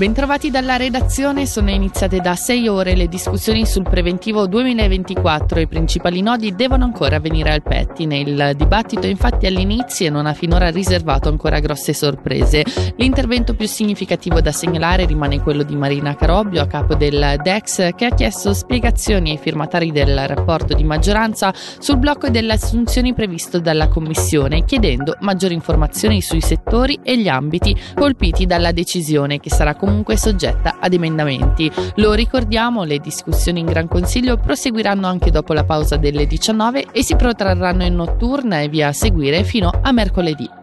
Bentrovati dalla redazione, sono iniziate da sei ore le discussioni sul preventivo 2024. I principali nodi devono ancora venire al pettine. Il dibattito infatti all'inizio non ha finora riservato ancora grosse sorprese. L'intervento più significativo da segnalare rimane quello di Marina Carobbio, a capo del DEX, che ha chiesto spiegazioni ai firmatari del rapporto di maggioranza sul blocco delle assunzioni previsto dalla Commissione, chiedendo maggiori informazioni sui settori e gli ambiti colpiti dalla decisione che sarà comunque comunque soggetta ad emendamenti. Lo ricordiamo, le discussioni in Gran Consiglio proseguiranno anche dopo la pausa delle 19 e si protrarranno in notturna e via a seguire fino a mercoledì.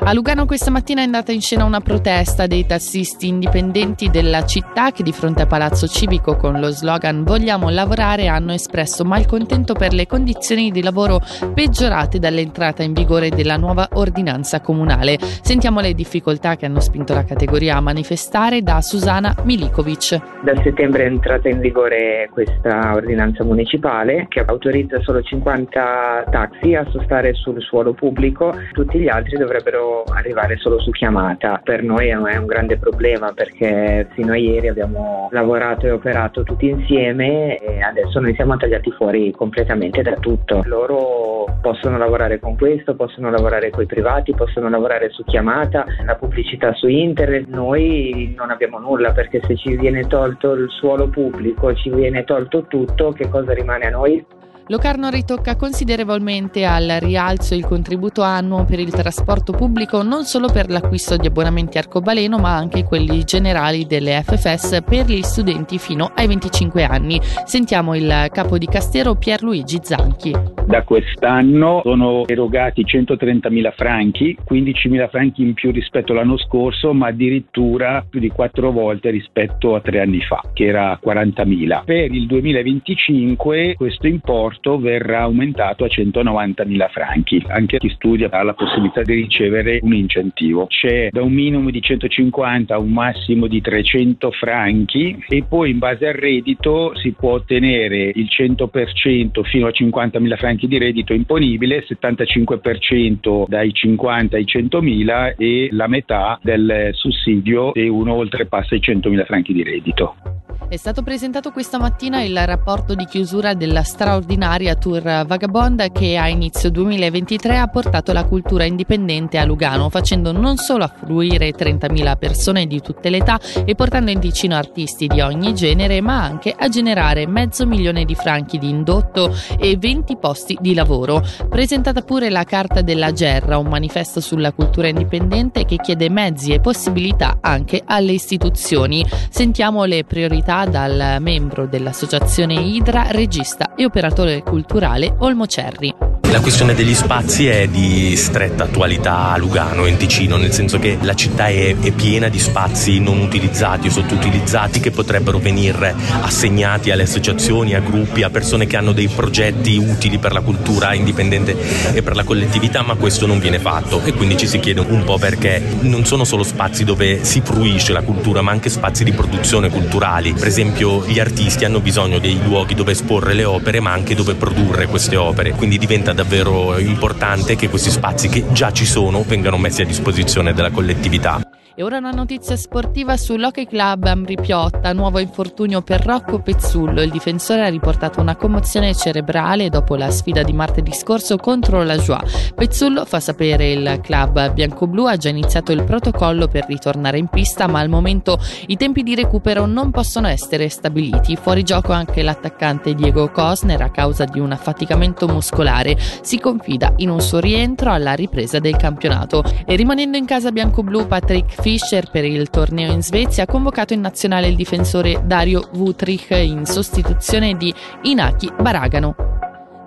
A Lugano questa mattina è andata in scena una protesta dei tassisti indipendenti della città che di fronte a Palazzo Civico con lo slogan Vogliamo lavorare hanno espresso malcontento per le condizioni di lavoro peggiorate dall'entrata in vigore della nuova ordinanza comunale. Sentiamo le difficoltà che hanno spinto la categoria a manifestare da Susana Milikovic. Da settembre è entrata in vigore questa ordinanza municipale che autorizza solo 50 taxi a sostare sul suolo pubblico, tutti gli altri dovrebbero arrivare solo su chiamata. Per noi è un grande problema perché fino a ieri abbiamo lavorato e operato tutti insieme e adesso noi siamo tagliati fuori completamente da tutto. Loro possono lavorare con questo, possono lavorare con i privati, possono lavorare su chiamata, la pubblicità su internet. Noi non abbiamo nulla perché se ci viene tolto il suolo pubblico, ci viene tolto tutto, che cosa rimane a noi? Locarno ritocca considerevolmente al rialzo il contributo annuo per il trasporto pubblico non solo per l'acquisto di abbonamenti arcobaleno ma anche quelli generali delle FFS per gli studenti fino ai 25 anni. Sentiamo il capo di Castero Pierluigi Zanchi. Da quest'anno sono erogati 130.000 franchi, 15.000 franchi in più rispetto all'anno scorso ma addirittura più di quattro volte rispetto a tre anni fa che era 40.000. Per il 2025 questo importo importo verrà aumentato a 190.000 franchi. Anche chi studia ha la possibilità di ricevere un incentivo. C'è da un minimo di 150 a un massimo di 300 franchi e poi in base al reddito si può ottenere il 100% fino a 50.000 franchi di reddito imponibile, 75% dai 50 ai 100.000 e la metà del sussidio se uno oltrepassa i 100.000 franchi di reddito. È stato presentato questa mattina il rapporto di chiusura della straordinaria tour Vagabond che a inizio 2023 ha portato la cultura indipendente a Lugano, facendo non solo affluire 30.000 persone di tutte le età e portando in Ticino artisti di ogni genere, ma anche a generare mezzo milione di franchi di indotto e 20 posti di lavoro. Presentata pure la Carta della Gerra, un manifesto sulla cultura indipendente che chiede mezzi e possibilità anche alle istituzioni. Sentiamo le priorità dal membro dell'associazione Idra, regista e operatore culturale Olmo Cerri. La questione degli spazi è di stretta attualità a Lugano, in Ticino, nel senso che la città è, è piena di spazi non utilizzati o sottoutilizzati che potrebbero venire assegnati alle associazioni, a gruppi, a persone che hanno dei progetti utili per la cultura indipendente e per la collettività, ma questo non viene fatto e quindi ci si chiede un po' perché non sono solo spazi dove si fruisce la cultura, ma anche spazi di produzione culturali. Per esempio, gli artisti hanno bisogno dei luoghi dove esporre le opere, ma anche dove produrre queste opere, quindi diventa davvero davvero importante che questi spazi che già ci sono vengano messi a disposizione della collettività. E ora una notizia sportiva sull'Hockey Club Ambri Piotta, nuovo infortunio per Rocco Pezzullo. Il difensore ha riportato una commozione cerebrale dopo la sfida di martedì scorso contro la Joie. Pezzullo fa sapere il club bianco-blu ha già iniziato il protocollo per ritornare in pista, ma al momento i tempi di recupero non possono essere stabiliti. Fuori gioco anche l'attaccante Diego Cosner a causa di un affaticamento muscolare. Si confida in un suo rientro alla ripresa del campionato. E rimanendo in casa bianco-blu, Patrick Fischer per il torneo in Svezia ha convocato in nazionale il difensore Dario Wutrich in sostituzione di Inaki Baragano.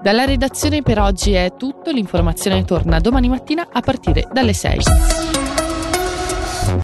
Dalla redazione per oggi è tutto, l'informazione torna domani mattina a partire dalle 6.